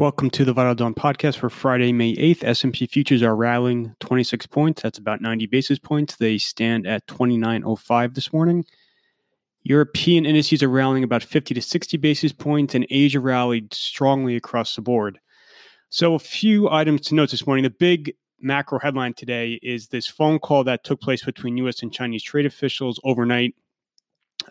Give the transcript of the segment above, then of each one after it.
Welcome to the Vital Dawn podcast for Friday, May 8th. S&P futures are rallying 26 points. That's about 90 basis points. They stand at 29.05 this morning. European indices are rallying about 50 to 60 basis points, and Asia rallied strongly across the board. So, a few items to note this morning. The big macro headline today is this phone call that took place between U.S. and Chinese trade officials overnight.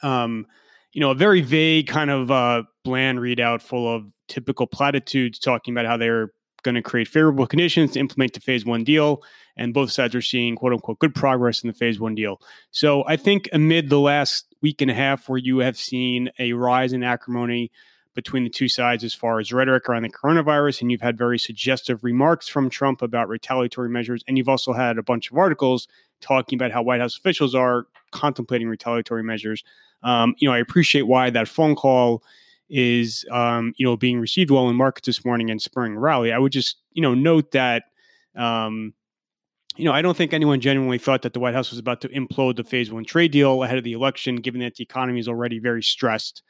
Um, you know, a very vague kind of uh, bland readout full of typical platitudes talking about how they're going to create favorable conditions to implement the phase one deal. And both sides are seeing quote unquote good progress in the phase one deal. So I think amid the last week and a half where you have seen a rise in acrimony between the two sides as far as rhetoric around the coronavirus, and you've had very suggestive remarks from Trump about retaliatory measures, and you've also had a bunch of articles talking about how White House officials are contemplating retaliatory measures. Um, you know, I appreciate why that phone call is, um, you know, being received well in markets this morning and spurring rally. I would just, you know, note that, um, you know, I don't think anyone genuinely thought that the White House was about to implode the phase one trade deal ahead of the election, given that the economy is already very stressed.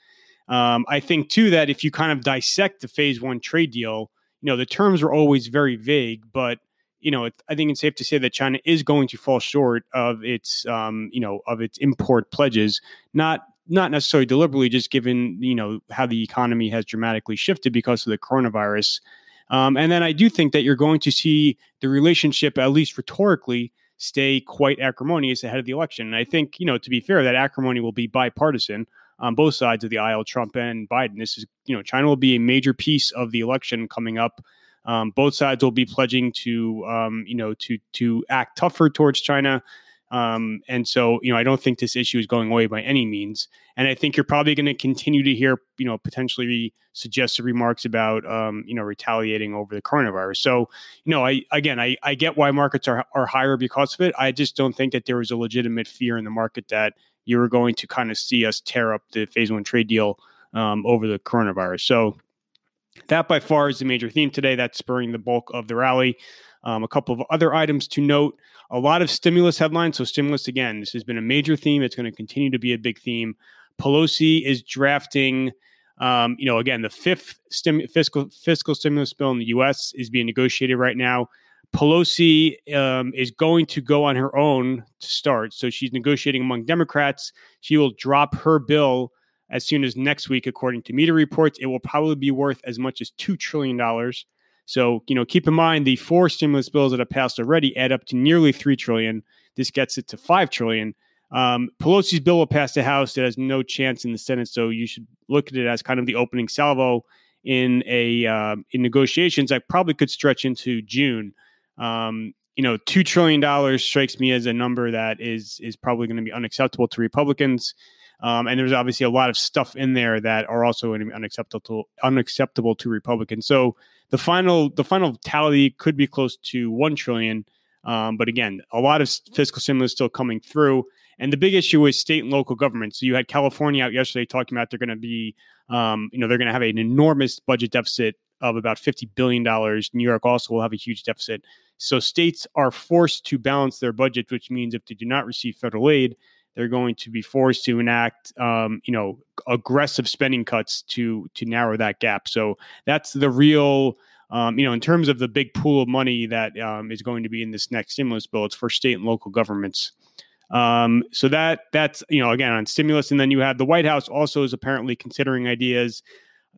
Um, I think too that if you kind of dissect the phase one trade deal, you know, the terms are always very vague, but you know, I think it's safe to say that China is going to fall short of its, um, you know, of its import pledges. Not not necessarily deliberately, just given you know how the economy has dramatically shifted because of the coronavirus. Um, and then I do think that you're going to see the relationship, at least rhetorically, stay quite acrimonious ahead of the election. And I think, you know, to be fair, that acrimony will be bipartisan on both sides of the aisle, Trump and Biden. This is, you know, China will be a major piece of the election coming up. Um, both sides will be pledging to, um, you know, to to act tougher towards China. Um, and so, you know, I don't think this issue is going away by any means. And I think you're probably going to continue to hear, you know, potentially suggestive remarks about, um, you know, retaliating over the coronavirus. So, you know, I again, I, I get why markets are are higher because of it. I just don't think that there was a legitimate fear in the market that you were going to kind of see us tear up the phase one trade deal um, over the coronavirus. So that by far is the major theme today. That's spurring the bulk of the rally. Um, a couple of other items to note a lot of stimulus headlines. So, stimulus again, this has been a major theme. It's going to continue to be a big theme. Pelosi is drafting, um, you know, again, the fifth stim- fiscal fiscal stimulus bill in the U.S. is being negotiated right now. Pelosi um, is going to go on her own to start. So she's negotiating among Democrats. She will drop her bill as soon as next week, according to media reports. It will probably be worth as much as $2 trillion. So, you know, keep in mind the four stimulus bills that have passed already add up to nearly 3 trillion. This gets it to 5 trillion. Um, Pelosi's bill will pass the House. It has no chance in the Senate. So you should look at it as kind of the opening salvo in a uh, in negotiations that probably could stretch into June. Um, you know, two trillion dollars strikes me as a number that is is probably going to be unacceptable to Republicans. Um, and there's obviously a lot of stuff in there that are also unacceptable unacceptable to Republicans. So the final the final tally could be close to one trillion. Um, but again, a lot of fiscal stimulus still coming through. And the big issue is state and local government. So you had California out yesterday talking about they're going to be, um, you know, they're going to have an enormous budget deficit of about $50 billion. New York also will have a huge deficit. So states are forced to balance their budget, which means if they do not receive federal aid, they're going to be forced to enact, um, you know, aggressive spending cuts to to narrow that gap. So that's the real, um, you know, in terms of the big pool of money that um, is going to be in this next stimulus bill. It's for state and local governments. Um, so that that's you know again on stimulus, and then you have the White House also is apparently considering ideas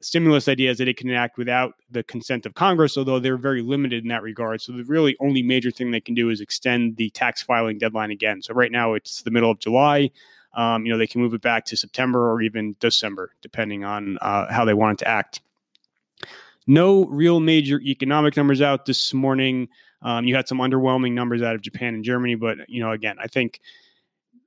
stimulus ideas that it can enact without the consent of Congress, although they're very limited in that regard. So the really only major thing they can do is extend the tax filing deadline again. So right now it's the middle of July. Um, you know, they can move it back to September or even December, depending on uh, how they want it to act. No real major economic numbers out this morning. Um, you had some underwhelming numbers out of Japan and Germany, but you know, again, I think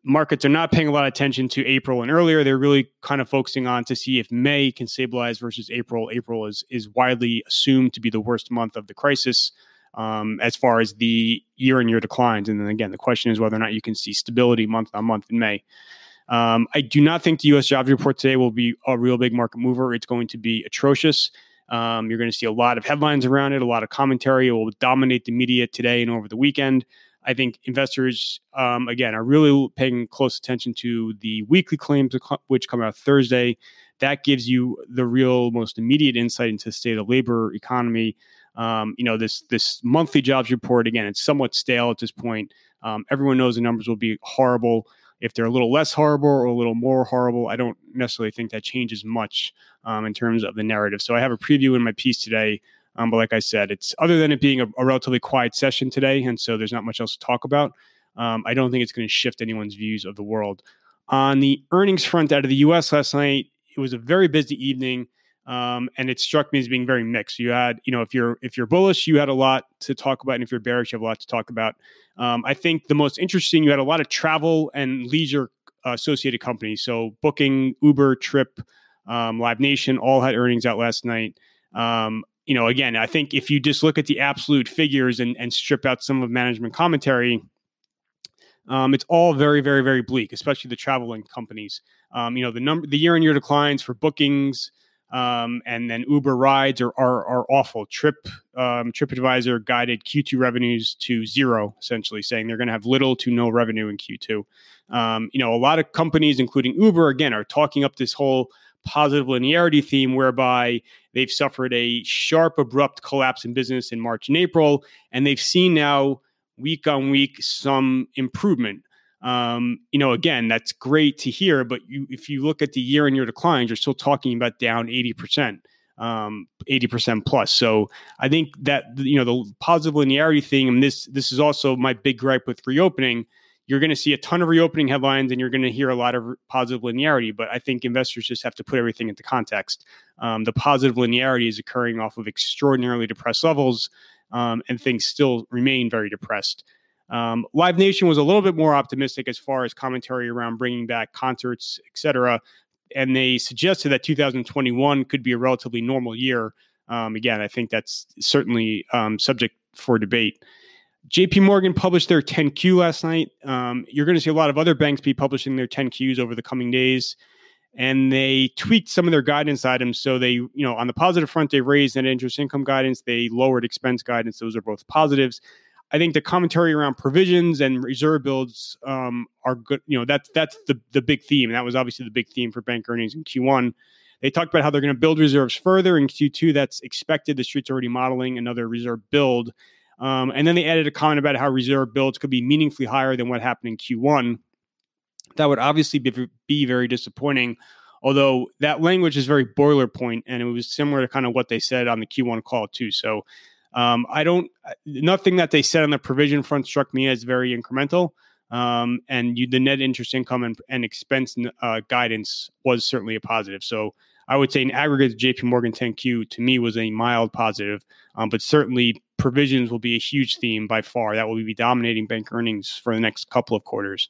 markets are not paying a lot of attention to April and earlier. They're really kind of focusing on to see if May can stabilize versus April. April is is widely assumed to be the worst month of the crisis um, as far as the year and year declines. And then again, the question is whether or not you can see stability month on month in May. Um, I do not think the U.S. jobs report today will be a real big market mover. It's going to be atrocious. Um, you're going to see a lot of headlines around it, a lot of commentary. It will dominate the media today and over the weekend. I think investors, um, again, are really paying close attention to the weekly claims which come out Thursday. that gives you the real most immediate insight into the state of labor economy. Um, you know, this this monthly jobs report again, it's somewhat stale at this point. Um, everyone knows the numbers will be horrible. If they're a little less horrible or a little more horrible, I don't necessarily think that changes much um, in terms of the narrative. So I have a preview in my piece today. Um, but like I said, it's other than it being a, a, relatively quiet session today, and so there's not much else to talk about. Um, I don't think it's going to shift anyone's views of the world. On the earnings front out of the U.S. last night, it was a very busy evening. Um, and it struck me as being very mixed. You had, you know, if you're if you're bullish, you had a lot to talk about, and if you're bearish, you have a lot to talk about. Um, I think the most interesting, you had a lot of travel and leisure associated companies. So Booking, Uber, Trip, um, Live Nation, all had earnings out last night. Um, you know, again, I think if you just look at the absolute figures and, and strip out some of management commentary, um, it's all very, very, very bleak, especially the traveling companies. Um, you know, the number, the year-on-year declines for bookings, um, and then Uber rides are are, are awful. Trip um, TripAdvisor guided Q2 revenues to zero, essentially saying they're going to have little to no revenue in Q2. Um, you know, a lot of companies, including Uber, again, are talking up this whole positive linearity theme whereby they've suffered a sharp, abrupt collapse in business in March and April, and they've seen now week on week some improvement. Um, you know, again, that's great to hear, but you, if you look at the year and year declines, you're still talking about down 80%, um, 80% plus. So I think that, you know, the positive linearity thing, and this, this is also my big gripe with reopening. You're going to see a ton of reopening headlines and you're going to hear a lot of positive linearity, but I think investors just have to put everything into context. Um, the positive linearity is occurring off of extraordinarily depressed levels um, and things still remain very depressed. Um, Live Nation was a little bit more optimistic as far as commentary around bringing back concerts, etc. And they suggested that 2021 could be a relatively normal year. Um, again, I think that's certainly um, subject for debate. JP Morgan published their 10Q last night. Um, you're going to see a lot of other banks be publishing their 10Qs over the coming days and they tweaked some of their guidance items. So they, you know, on the positive front, they raised net interest income guidance, they lowered expense guidance. Those are both positives. I think the commentary around provisions and reserve builds um, are good. You know, that's that's the the big theme. And that was obviously the big theme for bank earnings in Q1. They talked about how they're going to build reserves further in Q2. That's expected. The street's already modeling another reserve build. Um, and then they added a comment about how reserve builds could be meaningfully higher than what happened in Q1 that would obviously be, be very disappointing. Although that language is very boilerplate, and it was similar to kind of what they said on the Q1 call too. So um, I don't nothing that they said on the provision front struck me as very incremental. Um, and you, the net interest income and, and expense uh, guidance was certainly a positive. So I would say in aggregate, JP Morgan 10Q to me was a mild positive, um, but certainly provisions will be a huge theme by far. That will be dominating bank earnings for the next couple of quarters.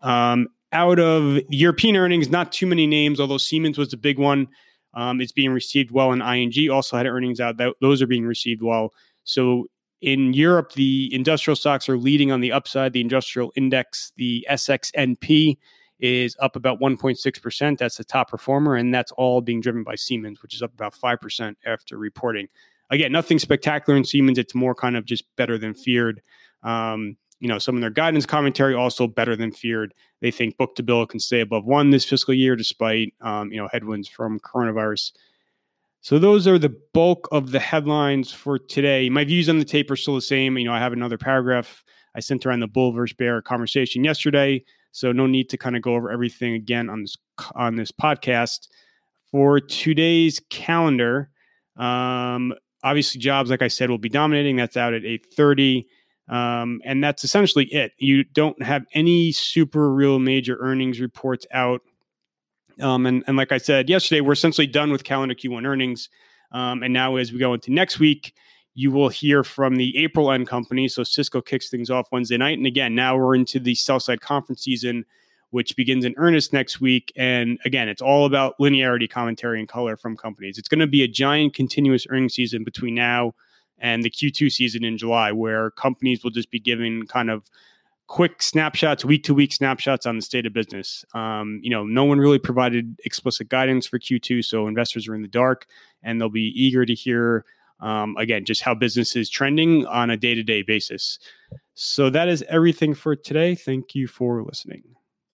Um, out of European earnings, not too many names, although Siemens was the big one. Um, it's being received well, and ING also had earnings out. That, those are being received well. So in Europe, the industrial stocks are leading on the upside. The industrial index, the SXNP, is up about 1.6%. That's the top performer, and that's all being driven by Siemens, which is up about 5% after reporting. Again, nothing spectacular in Siemens. It's more kind of just better than feared. Um, you know, some of their guidance commentary also better than feared. They think book to bill can stay above one this fiscal year despite um, you know headwinds from coronavirus. So those are the bulk of the headlines for today. My views on the tape are still the same. You know, I have another paragraph I sent around the bull versus bear conversation yesterday, so no need to kind of go over everything again on this on this podcast. For today's calendar, um, obviously jobs, like I said, will be dominating. That's out at eight thirty. Um, and that's essentially it. You don't have any super real major earnings reports out. Um, and, and like I said yesterday, we're essentially done with calendar Q1 earnings. Um, and now, as we go into next week, you will hear from the April end company. So Cisco kicks things off Wednesday night. And again, now we're into the sell side conference season, which begins in earnest next week. And again, it's all about linearity commentary and color from companies. It's going to be a giant continuous earnings season between now and the Q2 season in July, where companies will just be giving kind of quick snapshots, week to week snapshots on the state of business. Um, you know, no one really provided explicit guidance for Q2, so investors are in the dark, and they'll be eager to hear um, again just how business is trending on a day to day basis. So that is everything for today. Thank you for listening.